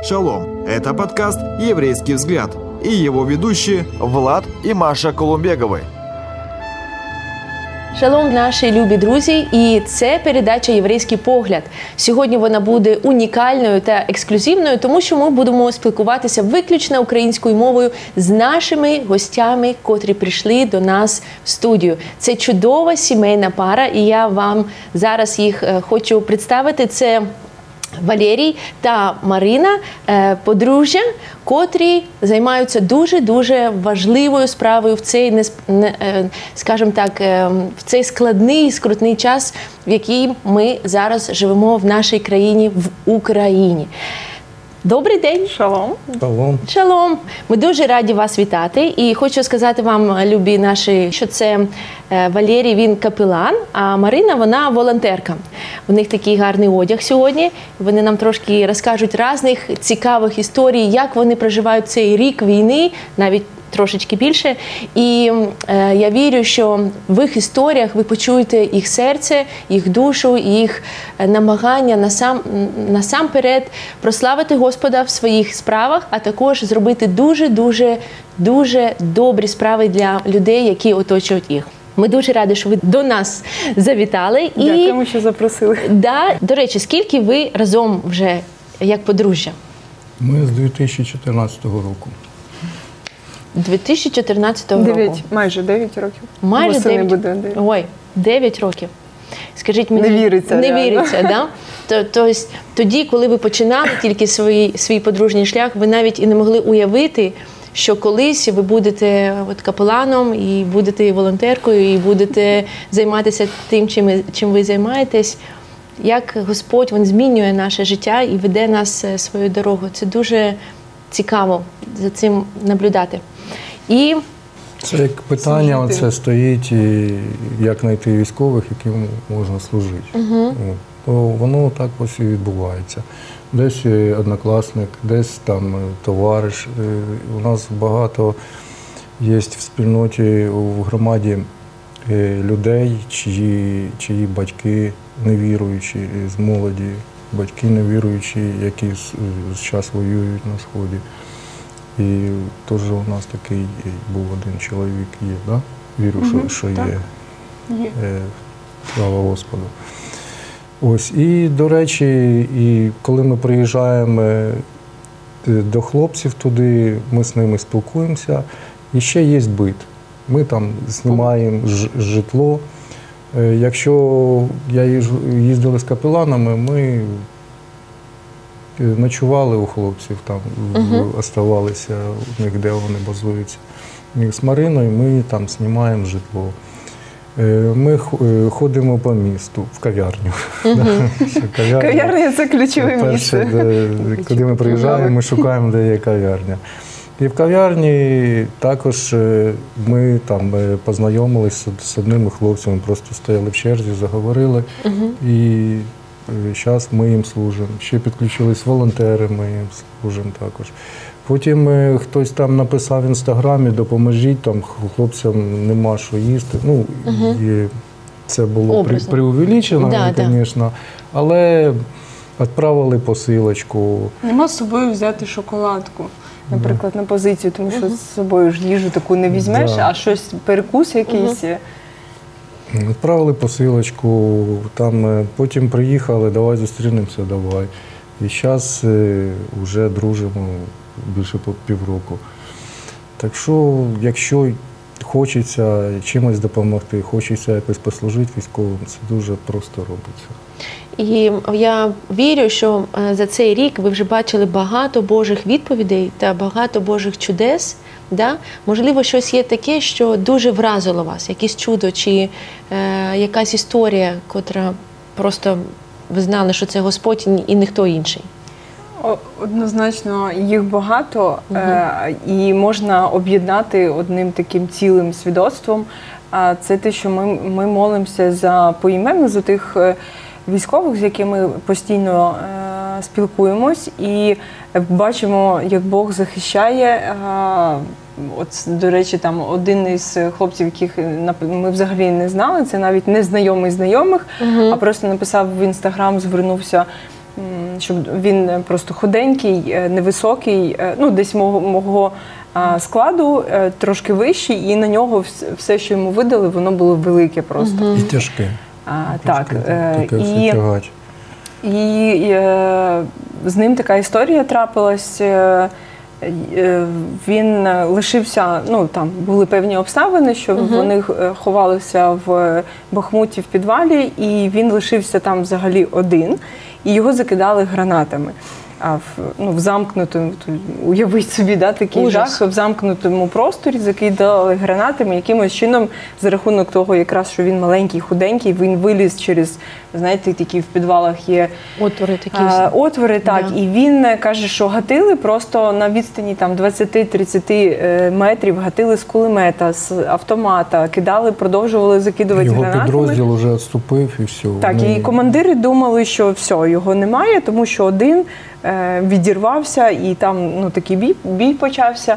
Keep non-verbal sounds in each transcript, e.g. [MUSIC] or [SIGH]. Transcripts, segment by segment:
Шалом! Это подкаст «Еврейский взгляд» и его ведущие Влад и Маша Колумбеговы. Шалом, наші любі друзі, і це передача Єврейський погляд. Сьогодні вона буде унікальною та ексклюзивною, тому що ми будемо спілкуватися виключно українською мовою з нашими гостями, котрі прийшли до нас в студію. Це чудова сімейна пара, і я вам зараз їх е, хочу представити. Це Валерій та Марина е, подружжя, котрі займаються дуже дуже важливою справою в цей е, скажімо так, е, в цей складний скрутний час, в який ми зараз живемо в нашій країні в Україні. Добрий день, шалом. Шалом. Шалом. Ми дуже раді вас вітати. І хочу сказати вам, любі наші, що це е, Валерій, він капелан, а Марина вона волонтерка. У них такий гарний одяг сьогодні. Вони нам трошки розкажуть різних цікавих історій, як вони проживають цей рік війни, навіть трошечки більше. І е, я вірю, що в їх історіях ви почуєте їх серце, їх душу, їх е, намагання насам, насамперед прославити Господа в своїх справах, а також зробити дуже дуже дуже добрі справи для людей, які оточують їх. Ми дуже раді, що ви до нас завітали. Дякуємо, що запросили. Да, До речі, скільки ви разом вже як подружжя? Ми з 2014 року. 2014 року. 9, майже 9 років. Майже 9. буде 9. Ой, 9 років. Скажіть мені, не віриться. Не реально. віриться, да? То, то, тоді, коли ви починали тільки свій, свій подружній шлях, ви навіть і не могли уявити, що колись ви будете от, капеланом і будете волонтеркою, і будете займатися тим, чим, чим ви займаєтесь. Як Господь він змінює наше життя і веде нас е, свою дорогу. Це дуже цікаво за цим наблюдати. І це як питання служити. оце стоїть, і як знайти військових, яким можна служити. Угу. То воно так ось і відбувається. Десь однокласник, десь там товариш. У нас багато є в спільноті у громаді людей, чиї, чиї батьки невіруючі з молоді, батьки невіруючі, які зараз воюють на сході. І теж у нас такий був один чоловік є, да? вірю, угу, що, що є. є. Е, слава Господу. Ось, І, до речі, і коли ми приїжджаємо до хлопців туди, ми з ними спілкуємося. І ще є бит. Ми там знімаємо житло. Якщо я їздили з капеланами, ми ночували у хлопців, там uh-huh. оставалися у них, де вони базуються. З Мариною ми там знімаємо житло. Ми ходимо по місту в кав'ярню. [LAUGHS] Кав'ярня, це ключове місце. Куди ми приїжджаємо, ми шукаємо, де є кав'ярня. І в кав'ярні також ми там познайомилися з одним хлопцем, просто стояли в черзі, заговорили. І Зараз ми їм служимо. Ще підключились волонтери, ми їм служимо також. Потім хтось там написав в інстаграмі, допоможіть, там хлопцям нема що їсти. Ну, угу. і Це було при, преувеличено, да, звісно. Да. Але відправили посилочку. Нема з собою взяти шоколадку. Наприклад, да. на позицію, тому що з собою ж їжу таку не візьмеш, а щось перекус якийсь. Відправили посилочку, там потім приїхали, давай зустрінемося, давай. І зараз вже дружимо більше півроку. Так що, якщо хочеться чимось допомогти, хочеться якось послужити військовим, це дуже просто робиться. І я вірю, що за цей рік ви вже бачили багато Божих відповідей та багато Божих чудес. Да? Можливо, щось є таке, що дуже вразило вас, якесь чудо, чи е, якась історія, котра просто ви знали, що це Господь і ніхто інший. Однозначно, їх багато, угу. е, і можна об'єднати одним таким цілим свідоцтвом. А це те, що ми ми молимося за поіменно за тих е, військових, з якими постійно е, спілкуємось, і бачимо, як Бог захищає. Е, От, до речі, там один із хлопців, яких ми взагалі не знали, це навіть не знайомий знайомих, угу. а просто написав в інстаграм, звернувся щоб він е, просто худенький, е, невисокий, е, ну десь мого, мого складу е, трошки вищий, і на нього все, що йому видали, воно було велике просто. І тяжке. А, Тяжке, е, таке і. І е, з ним така історія трапилась. Е, е, він лишився, ну там були певні обставини, що вони е, ховалися в Бахмуті в підвалі, і він лишився там взагалі один, і його закидали гранатами. А в, ну, в замкнутому, то уявіть собі, да, такий Ужас. жах, в замкнутому просторі закидали гранатами, якимось чином, за рахунок того, якраз що він маленький, худенький, він виліз через, знаєте, такі в підвалах є Отвори такі. а, отвори, так. Да. І він е, каже, що гатили просто на відстані там 20-30 е, метрів, гатили з кулемета, з автомата, кидали, продовжували закидувати Його гранатами. підрозділ вже відступив і все. Так, Вони- і командири думали, що все, його немає, тому що один е, відірвався і там ну, такий бій, бій почався.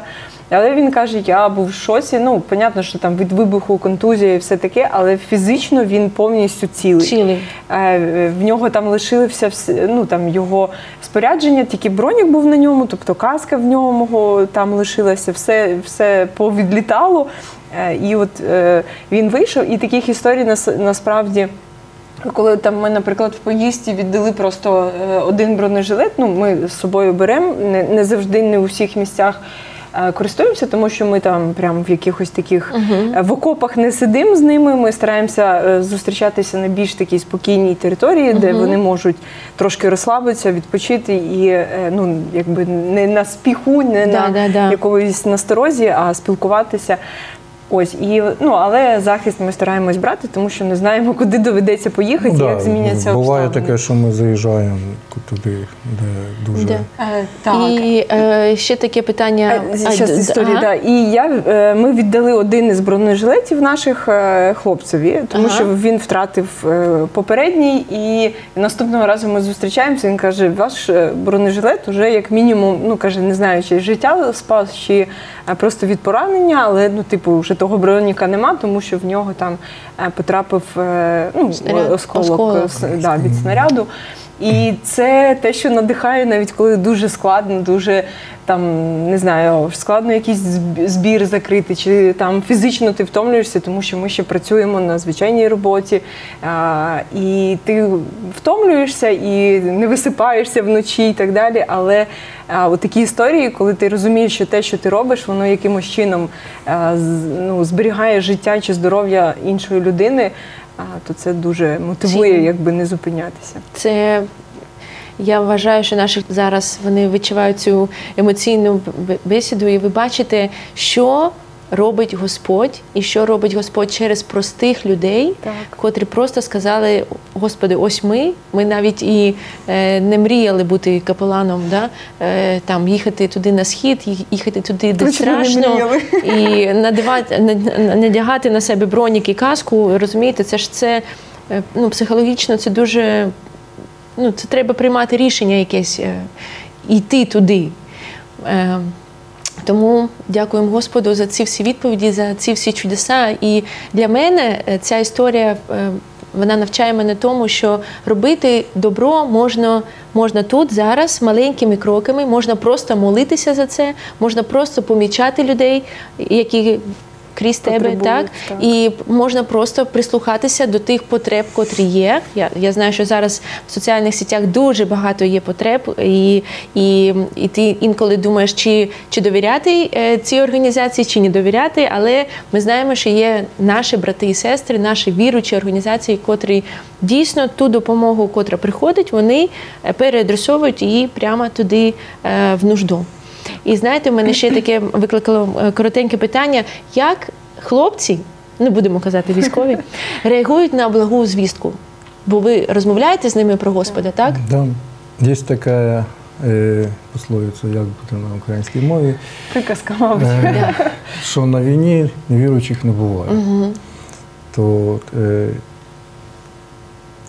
Але він каже, я був в шоці. Ну, понятно, що там від вибуху, контузія і все таке, але фізично він повністю цілий. Цілий. Е, В нього там лишилося ну там його спорядження, тільки бронік був на ньому, тобто каска в нього там лишилася, все, все повідлітало. Е, І от е, він вийшов, і таких історій насправді. Коли там ми, наприклад, в поїзді віддали просто е, один бронежилет, ну ми з собою беремо, не, не завжди не у всіх місцях е, користуємося, тому що ми там прям в якихось таких е, в окопах не сидимо з ними. Ми стараємося е, зустрічатися на більш такій спокійній території, де вони можуть трошки розслабитися, відпочити і е, ну якби не на спіху, не Да, на да, да. якоїсь насторозі, а спілкуватися. Ось і ну але захист ми стараємось брати, тому що не знаємо, куди доведеться поїхати, Ну, да, як зміняться Буває обставини. таке, що ми заїжджаємо туди, де дуже Да. Е, так. І е, ще таке питання. Е, А, Зараз історія, ага. да. І я, е, ми віддали один із бронежилетів наших е, хлопцеві, тому Ага. що він втратив е, попередній, і наступного разу ми зустрічаємося. Він каже: ваш бронежилет уже як мінімум, ну каже, не знаю, чи життя спас, чи е, просто від поранення, але ну, типу, вже того броніка нема, тому що в нього там е, потрапив е, ну, Снаряд, осколок, осколок. с- да, від снаряду. І це те, що надихає, навіть коли дуже складно, дуже там не знаю, складно якийсь збір закрити, чи там фізично ти втомлюєшся, тому що ми ще працюємо на звичайній роботі, а, і ти втомлюєшся і не висипаєшся вночі і так далі. Але от такі історії, коли ти розумієш, що те, що ти робиш, воно якимось чином ну, зберігає життя чи здоров'я іншої людини. А, то це дуже мотивує, якби не зупинятися. Це я вважаю, що наші зараз вони відчувають цю емоційну бесіду, і ви бачите, що робить Господь, і що робить Господь через простих людей, Так. котрі просто сказали: Господи, ось ми. Ми навіть і е, не мріяли бути капеланом, да? е, там їхати туди на схід, їхати туди, де Точно страшно, і надавати, надягати на себе бронік і каску. Розумієте, це ж це е, ну, психологічно це дуже ну, це треба приймати рішення якесь, е, йти туди. Тому дякуємо Господу за ці всі відповіді, за ці всі чудеса. І для мене е, ця історія е, вона навчає мене тому, що робити добро можна, можна тут, зараз, маленькими кроками, можна просто молитися за це, можна просто помічати людей, які крізь тебе, так? так. І можна прислухатися до тих потреб, котрі є. Я, я знаю, що зараз в соціальних сетях дуже багато є потреб, і, і, і ти інколи думаєш, чи, чи довіряти е, цій організації, чи не довіряти. Але ми знаємо, що є наші брати і сестри, наші віруючі організації, котрі дійсно ту допомогу, котра приходить, вони е, переадресовують її прямо туди е, в нужду. І знаєте, в мене ще таке викликало е, коротеньке питання: як хлопці, не будемо казати військові, [LAUGHS] реагують на благу звістку? Бо ви розмовляєте з ними про Господа, так? Да. Є така е, пословиця, як буде на українській мові, Приказка, мабуть. е, [LAUGHS] що на війні невіруючих не буває. То е,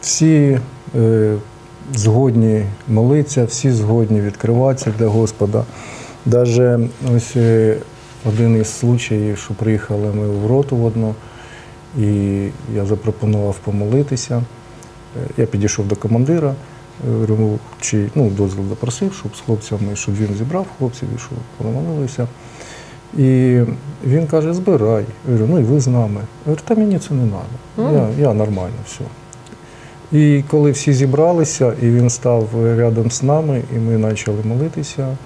всі е, згодні молитися, всі згодні відкриватися для Господа. Даже ось е, один із случаїв, що приїхали ми в роту в одну, і я запропонував помолитися. Е, Я підійшов до командира, говорю, чи ну, дозвіл запросив, щоб з хлопцями, щоб він зібрав хлопців, і щоб помолилися. І він каже, збирай. Я говорю, ну і ви з нами. Я говорю, та мені це не треба. Я, я нормально все. І коли всі зібралися, і він став рядом з нами, і ми почали молитися.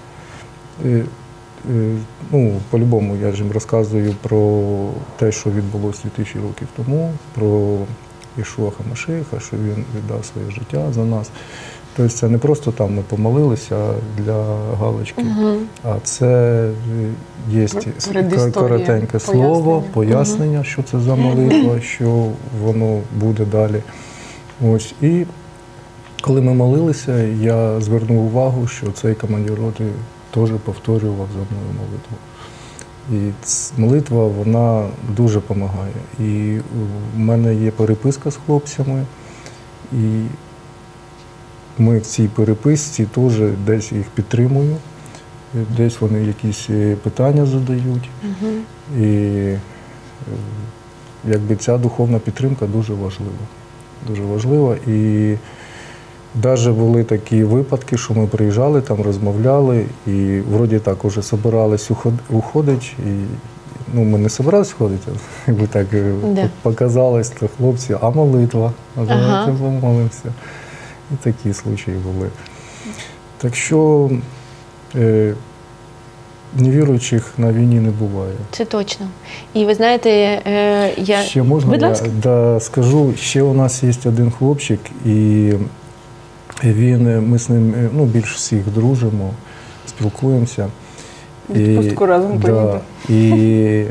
І, і, ну, по-любому я ж їм розказую про те, що відбулося 2000 років тому, про Ішуа Хамашиха, що він віддав своє життя за нас. Тобто це не просто там ми помолилися для галочки, а це є коротеньке слово, пояснення, що це за молитва, що воно буде далі. Ось. І коли ми молилися, я звернув увагу, що цей командир роти теж повторював за мною молитву. І молитва вона дуже допомагає. І в мене є переписка з хлопцями, і ми в цій переписці теж десь їх підтримую, десь вони якісь е, питання задають. І е, якби ця духовна підтримка дуже важлива. Дуже важлива. І навіть були такі випадки, що ми приїжджали, там розмовляли, і вроді так уже собирались уходити. І, ну, ми не собиралися ходити, [LAUGHS] якби так е, Да. показалось, то хлопці, а молитва, а Ага. помолимося. І такі случаї були. Так що е, невіруючих на війні не буває. Це точно. І ви знаєте, е, я Ще можна Будь я да, скажу, ще у нас є один хлопчик, і він, е, ми з ним е, ну, більш всіх дружимо, спілкуємося. Відпустку разом поїдете. І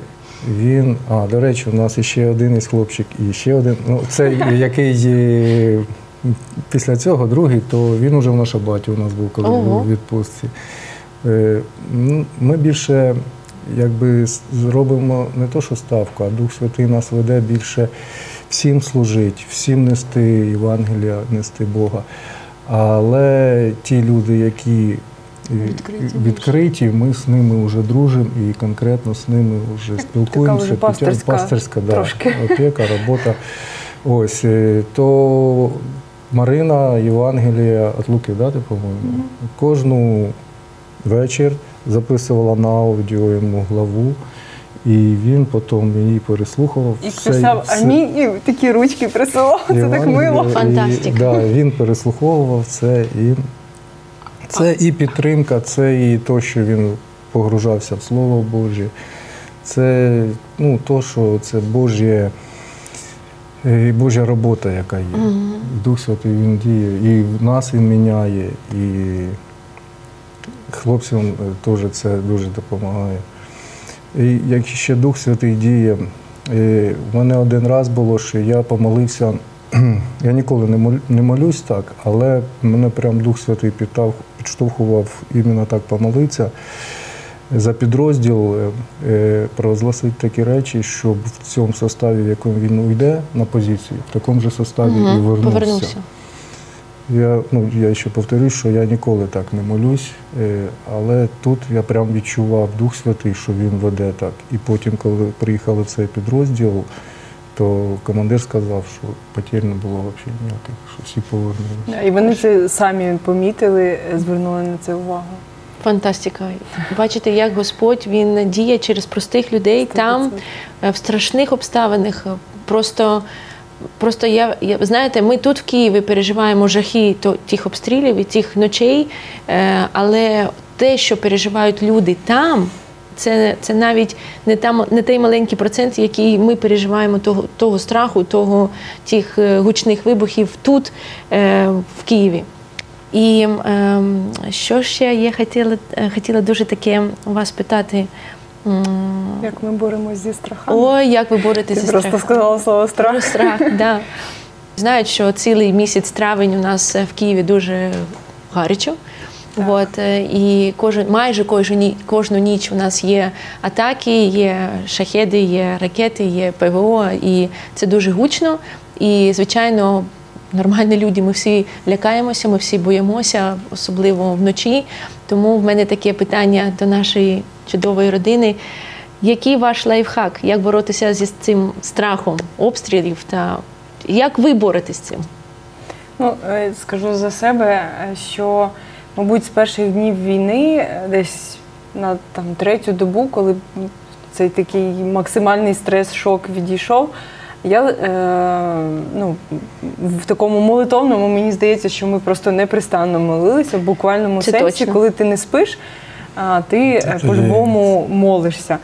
він, а, до речі, у нас ще один із хлопчик, і ще один. Ну, це [LAUGHS] який е, після цього, другий, то він уже в наша баті у нас був, коли Ого. був у відпустці. Е, Ми більше якби зробимо не то, що ставку, а Дух Святий нас веде більше всім служити, всім нести Євангелія, нести Бога. Але ті люди, які е, Відкриті відкриті, ми з ними вже дружимо і конкретно з ними вже спілкуємося. вже підтя- пастирська пастирська да, трошки. опіка, робота. Ось е, то Марина Євангелія від Луки, да, ти, по-моєму, кожну вечір записувала на аудіо йому главу, і він потім її переслухав. І все- писав все- амінь, і такі ручки присилав. Це так мило. Фантастика. Да, він переслуховував це і це і підтримка, це і то, що він погружався в Слово Боже. Це ну, то, що це Божє, е, Божа робота, яка є. Дух Святий він діє, і в нас він міняє, і хлопцям е, теж це дуже допомагає. Як ще Дух Святий діє, в мене один раз було, що я помолився. [CLEARS THROAT] Я ніколи не молюсь так, але мене прям Дух Святий підтав, підштовхував іменно так помолитися за підрозділ, е, е, провозгласити такі речі, щоб в цьому составі, в якому він уйде на позицію, в такому же составі і вернувся. повернувся. Я, ну, я ще повторюсь, що я ніколи так не молюсь, е, але тут я прям відчував Дух Святий, що він веде так. І потім, коли приїхали в цей підрозділ, то командир сказав, що потерь не було взагалі ніяких, що всі повернулися. І вони це самі помітили, звернули на це увагу. Фантастика. Бачите, як Господь він діє через простих людей там, е, в страшних обставинах. Просто, просто я, я знаєте, ми тут в Києві переживаємо жахи тих обстрілів і тих ночей, е, але те, що переживають люди там. Це, це навіть не там не той маленький процент, який ми переживаємо того, того страху, того тих е, гучних вибухів тут, е, в Києві. І ем, що ще я хотіла, хотіла дуже таке у вас питати. Як ми боремось зі страхами. Ой, як ви боретеся зі просто сказала слово страх. Про страх, [LAUGHS] да. Знають, що цілий місяць травень у нас е, в Києві дуже гарячо. От, е, і кожен, майже кожну, кожну ніч у нас є атаки, є шахеди, є ракети, є ПВО, і це дуже гучно. І, звичайно, нормальні люди, ми всі лякаємося, ми всі боїмося, особливо вночі. Тому в мене таке питання до нашої чудової родини. Який ваш лайфхак? Як боротися зі цим страхом обстрілів та як ви боретесь з цим? Ну, е, скажу за себе, е, що, мабуть, з перших днів війни, е, десь на там, третю добу, коли цей такий максимальний стрес, шок відійшов, я е, ну, в такому молитовному, мені здається, що ми просто непристанно молилися, в буквальному Це сенсі, точно. коли ти не спиш, а ти е, Це по-любому молишся.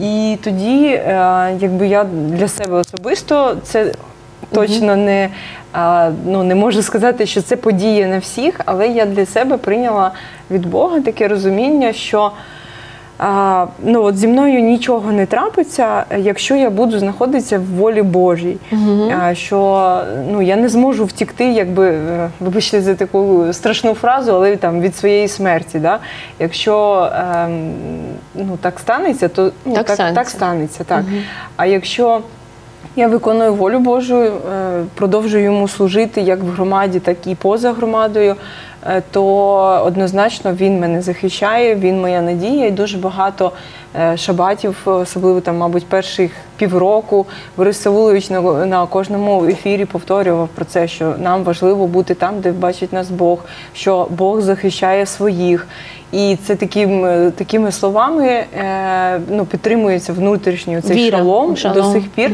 І тоді, е, якби я для себе особисто, це точно не, а, ну, не можу сказати, що це подія на всіх, але я для себе прийняла від Бога таке розуміння, що а, ну, от зі мною нічого не трапиться, якщо я буду знаходитися в волі Божій. А, що ну, я не зможу втікти, якби, е, вибачте за таку страшну фразу, але там від своєї смерті. Да? Якщо ем, ну, так станеться, то ну, Так так, станеться. так станеться. Так. А якщо я виконую волю Божу, е, продовжую йому служити як в громаді, так і поза громадою, то однозначно він мене захищає, він моя надія. І дуже багато е, шабатів, особливо там, мабуть, перших півроку, Борис Савулович на, на кожному ефірі повторював про це, що нам важливо бути там, де бачить нас Бог, що Бог захищає своїх. І це таким, е, такими словами е, ну, підтримується внутрішній цей шалом, шалом. до сих пір.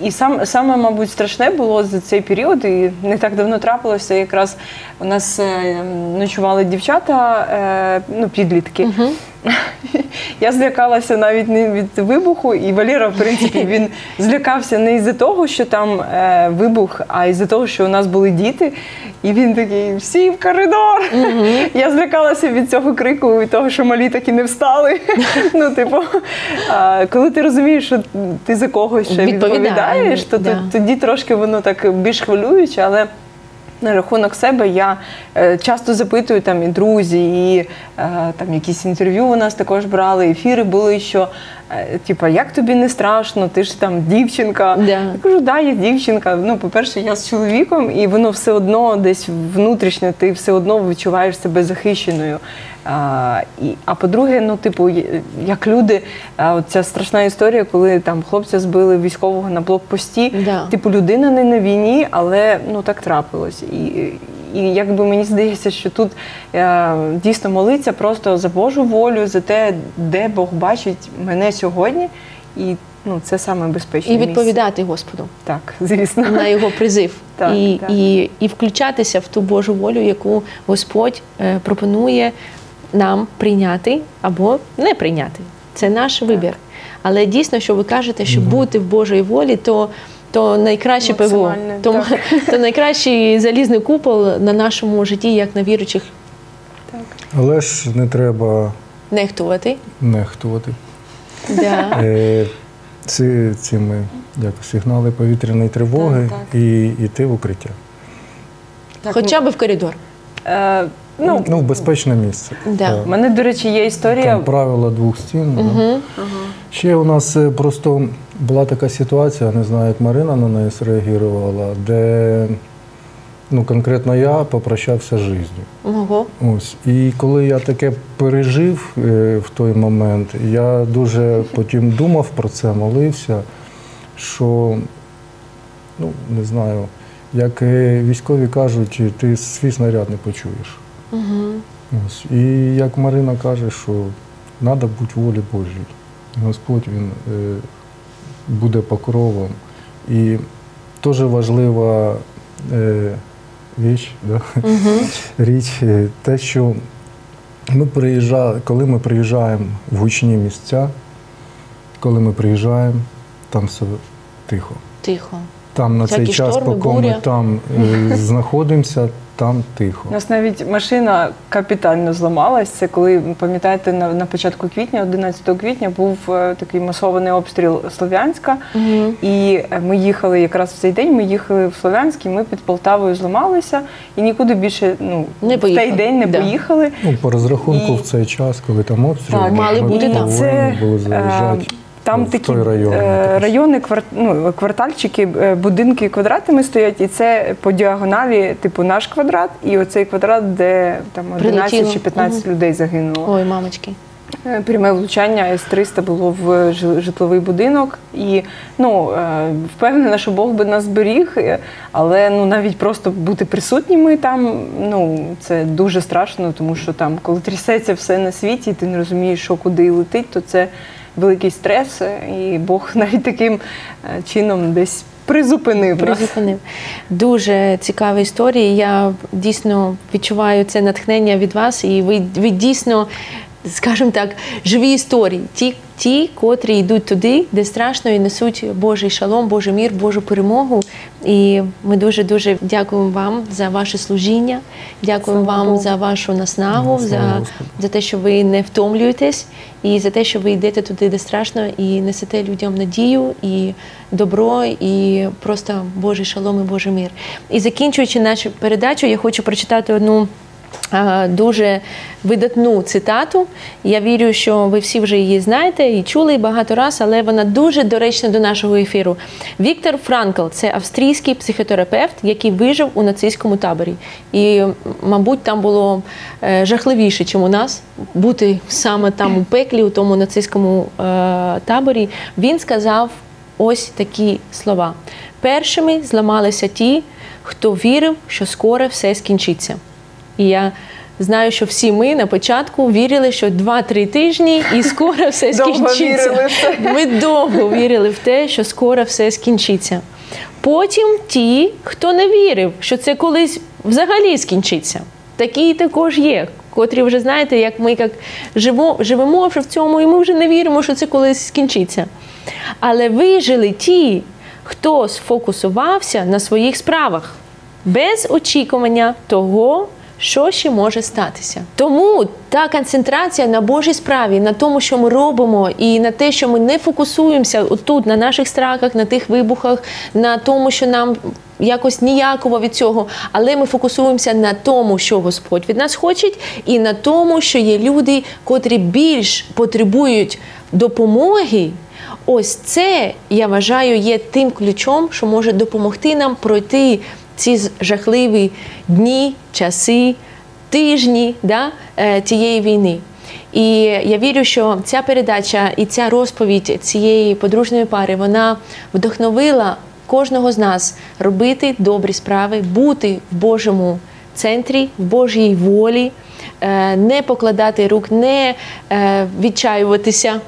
І сам, саме, мабуть, страшне було за цей період, і не так давно трапилося. Якраз у нас е, ночували дівчата, е, ну, підлітки. Я злякалася навіть не від вибуху, і Валера, в принципі, він [LAUGHS] злякався не із-за того, що там е, вибух, а із-за того, що у нас були діти. І він такий: всі в коридор. Я злякалася від цього крику, від того, що малі таки не встали. [LAUGHS] Ну, типу, а, коли ти розумієш, що ти за когось ще відповідаєш, то да. тоді трошки воно так більш хвилююче, але. На рахунок себе. Я е, часто запитую там і друзі, і е, там якісь інтерв'ю у нас також брали, ефіри були, що типа, як тобі не страшно, ти ж там дівчинка. Да. Я кажу, да, я дівчинка. Ну, по-перше, я з чоловіком, і воно все одно десь внутрішньо, ти все одно відчуваєш себе захищеною. А, і, а по-друге, ну, типу, як люди, ця страшна історія, коли там хлопця збили військового на блокпості. Да. Типу, людина не на війні, але ну так трапилось. І, і якби мені здається, що тут е, дійсно молиться просто за Божу волю, за те, де Бог бачить мене сьогодні. І ну, це саме безпечне І місце. відповідати Господу Так, звісно. на його призив. [LAUGHS] Так, і, так. І, і включатися в ту Божу волю, яку Господь е, пропонує нам прийняти або не прийняти. Це наш вибір. Але дійсно, що ви кажете, що бути в Божій волі, то, то найкраще ПВО, то, то найкращий залізний купол на нашому житті, як на віручих, Але ж не треба нехтувати. нехтувати. Да. Е, Ці, цими як, сигнали повітряної тривоги Так, так. і йти в укриття. Так, Хоча б в коридор. Е, ну, Ну, в безпечне місце. Да. У мене, до речі, є історія. Там правила двох стін. да. Ще у нас е, просто була така ситуація, не знаю, як Марина на неї зреагувала, де ну, конкретно я попрощався з життю. Ого. Ось. І коли я таке пережив е, в той момент, я дуже потім думав про це, молився, що ну, не знаю, як е, військові кажуть, ти свій снаряд не почуєш. Ось. І як Марина каже, що треба бути волі Божій. Господь він е, буде покровом. І дуже важлива е, річ, да? річ е, те, що ми приїжджали, коли ми приїжджаємо в гучні місця, коли ми приїжджаємо, там все тихо. Тихо. Там на цей Всякі час, шторми, поки ми там е, [LAUGHS] знаходимося, там тихо. У нас навіть машина капітально зламалась. Це коли пам'ятаєте, на, на початку квітня, 11 квітня, був е, такий масований обстріл Слов'янська. І е, ми їхали якраз в цей день. Ми їхали в Слов'янськ, і ми під Полтавою зламалися і нікуди більше ну Не в поїхали. той день не Да. поїхали. Ну, по розрахунку І- в цей час, коли там обстріл, Так, мали бути там. були е, заїжджати Там в такі той район. е, райони, квар- ну, квартальчики, е, будинки квадратами стоять, і це по діагоналі, типу, наш квадрат, і оцей квадрат, де там 11 Прилетіло. чи 15 людей загинуло. Ой, мамочки. Е, пряме влучання С-300 було в житловий будинок, і ну е, впевнена, що Бог би нас зберіг, е, але ну навіть просто бути присутніми там, ну це дуже страшно, тому що там, коли трясеться все на світі, і ти не розумієш, що куди летить, то це великий стрес, і Бог [LAUGHS] навіть таким чином десь. Призупинив призупинив дуже цікава історія. Я дійсно відчуваю це натхнення від вас, і ви ви дійсно скажімо так, живі історії, ті, ті, котрі йдуть туди, де страшно і несуть Божий шалом, Божий мір, Божу перемогу. І ми дуже дуже дякуємо вам за ваше служіння. Дякуємо Слава вам Богу. за вашу наснагу, за, за те, що ви не втомлюєтесь, і за те, що ви йдете туди, де страшно, і несете людям надію і добро, і просто Божий шалом і Божий мір. І закінчуючи нашу передачу, я хочу прочитати одну. Дуже видатну цитату. Я вірю, що ви всі вже її знаєте і чули багато раз, але вона дуже доречна до нашого ефіру. Віктор Франкл це австрійський психотерапевт, який вижив у нацистському таборі. І, мабуть, там було е, жахливіше, ніж у нас бути саме там у пеклі, у тому нацистському е, таборі. Він сказав ось такі слова: першими зламалися ті, хто вірив, що скоро все скінчиться. І я знаю, що всі ми на початку вірили, що 2-3 тижні і скоро все скінчиться. Ми довго вірили в те, що скоро все скінчиться. Потім ті, хто не вірив, що це колись взагалі скінчиться. Такі також є, котрі вже знаєте, як ми як живо, живемо вже в цьому, і ми вже не віримо, що це колись скінчиться. Але вижили ті, хто сфокусувався на своїх справах без очікування того, що ще може статися. Тому та концентрація на Божій справі, на тому, що ми робимо, і на те, що ми не фокусуємося тут, на наших страхах, на тих вибухах, на тому, що нам. Якось ніяково від цього, але ми фокусуємося на тому, що Господь від нас хоче, і на тому, що є люди, котрі більш потребують допомоги. Ось це я вважаю є тим ключом, що може допомогти нам пройти ці жахливі дні, часи, тижні да, е, цієї війни. І я вірю, що ця передача і ця розповідь цієї подружньої пари вона вдохновила кожного з нас робити добрі справи, бути в Божому центрі, в Божій волі, е, не покладати рук, не е, відчаюватися.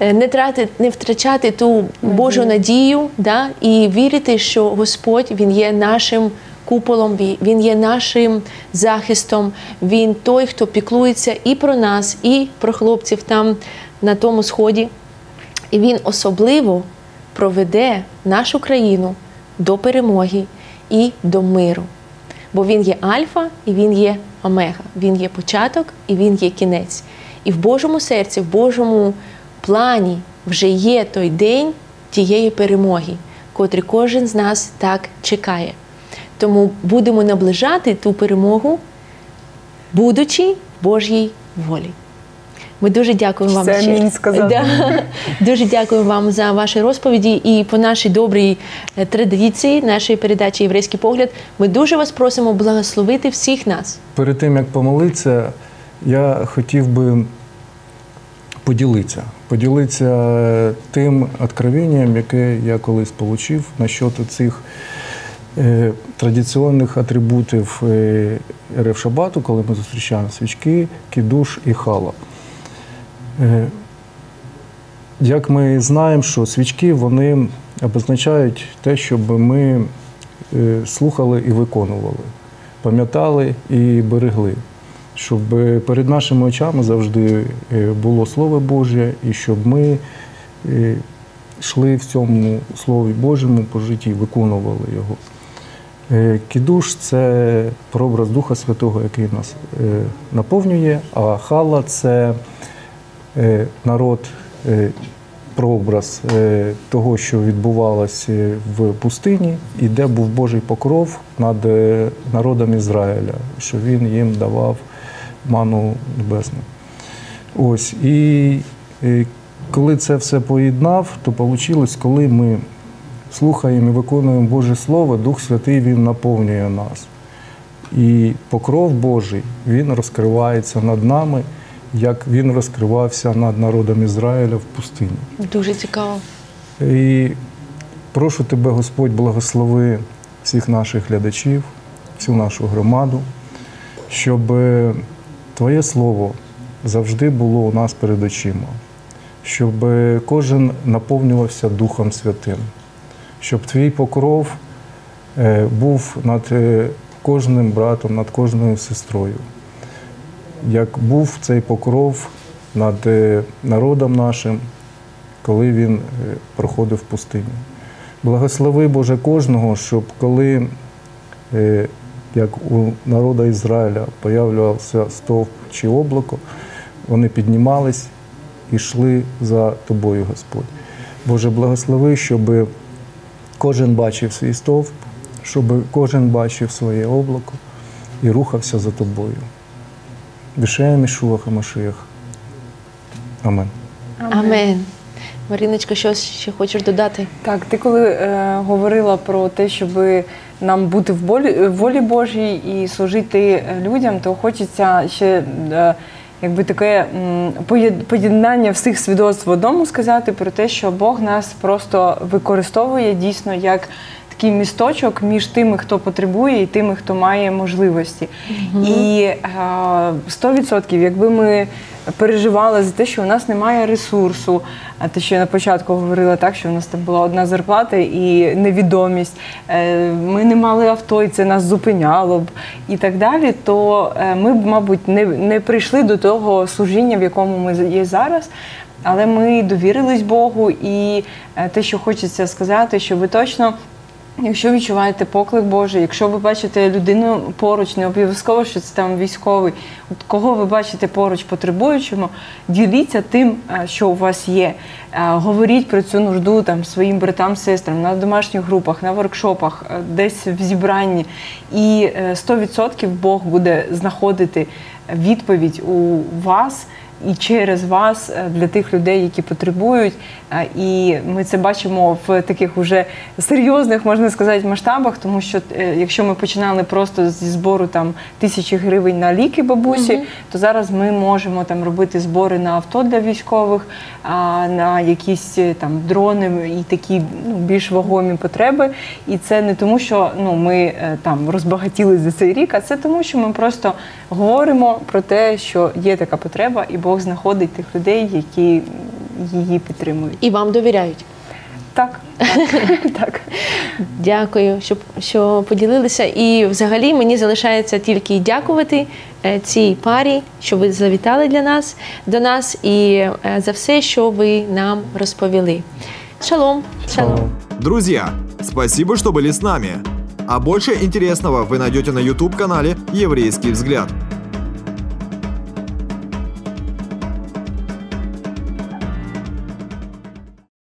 Е, не трати, не втрачати ту Божу надію, да, і вірити, що Господь Він є нашим куполом, Він є нашим захистом, Він той, хто піклується і про нас, і про хлопців там на тому сході. І Він особливо проведе нашу країну до перемоги і до миру. Бо він є Альфа і він є Омега. Він є початок і він є кінець. І в Божому серці, в Божому плані вже є той день тієї перемоги, котрий кожен з нас так чекає. Тому будемо наближати ту перемогу, будучи в Божій волі. Ми дуже дякуємо вам Це мені сказати. Да. [LAUGHS] Дуже дякуємо вам за ваші розповіді і по нашій добрій е, традиції нашої передачі Єврейський погляд. Ми дуже вас просимо благословити всіх нас. Перед тим як помолитися, я хотів би поділитися. Поділитися тим откровенням, яке я колись отримав насчет цих е, традиційних атрибутів е, РФ Шабату, коли ми зустрічаємо свічки, кідуш і хала. Е, як ми знаємо, що свічки вони обозначають те, щоб ми е, слухали і виконували, пам'ятали і берегли щоб перед нашими очами завжди е, було Слово Боже, і щоб ми е, йшли в цьому Слові Божому по житті, виконували його. Е, кідуш це прообраз Духа Святого, який нас наповнює, а хала це народ, прообраз того, що відбувалося в пустині, і де був Божий покров над народом Ізраїля, що він їм давав ману небесну. Ось. І, і коли це все поєднав, то вийшло, коли ми слухаємо і виконуємо Боже Слово, Дух Святий Він наповнює нас. І покров Божий Він розкривається над нами, як він розкривався над народом Ізраїля в пустині. Дуже цікаво. І прошу тебе, Господь, благослови всіх наших глядачів, всю нашу громаду, щоб Твоє Слово завжди було у нас перед очима, щоб кожен наповнювався Духом Святим, щоб Твій покров е, був над е, кожним братом, над кожною сестрою. Як був цей покров над е, народом нашим, коли він проходив пустиню. Благослови Боже кожного, щоб коли, як у народу Ізраїля, появлювався стовп чи облако, вони піднімались і йшли за тобою, Господь. Боже, благослови, щоб кожен бачив свій стовп, щоб кожен бачив своє облако і рухався за тобою. Вішаєм Ішуа Хамашиях. Амен. Амен. Маріночка, що ще хочеш додати? Так, ти коли е, говорила про те, щоб нам бути в болі, в волі Божій і служити людям, то хочеться ще е, якби таке поєднання всіх свідоцтв в одному сказати про те, що Бог нас просто використовує дійсно як такий місточок між тими, хто потребує, і тими, хто має можливості. І е, 100%, якби ми переживали за те, що у нас немає ресурсу, а те, що я на початку говорила так, що у нас там була одна зарплата і невідомість, е, ми не мали авто, і це нас зупиняло б і так далі, то е, ми б, мабуть, не, не прийшли до того служіння, в якому ми є зараз. Але ми довірились Богу, і е, те, що хочеться сказати, що ви точно Якщо відчуваєте поклик Божий, якщо ви бачите людину поруч, не обов'язково, що це там військовий, от кого ви бачите поруч потребуючому, діліться тим, е, що у вас є. Е, Говоріть про цю нужду там своїм братам, сестрам на домашніх групах, на воркшопах, е, десь в зібранні. І е, 100% Бог буде знаходити відповідь у вас і через вас е, для тих людей, які потребують. Е, І ми це бачимо в таких уже серйозних, можна сказати, масштабах, тому що е, якщо ми починали просто зі збору там тисячі гривень на ліки бабусі, то зараз ми можемо там робити збори на авто для військових, на якісь там дрони і такі ну, більш вагомі потреби. І це не тому, що ну ми там розбагатіли за цей рік, а це тому, що ми просто говоримо про те, що є така потреба, і Бог знаходить тих людей, які її підтримують. І вам довіряють. Так, так, [LAUGHS] так. Дякую, що, що поділилися. І взагалі мені залишається тільки дякувати е, цій парі, що ви завітали для нас до нас і е, за все, що ви нам розповіли. Шалом! Шалом! Друзья, спасибо, что были с нами. А больше интересного вы найдете на YouTube-канале «Еврейский взгляд».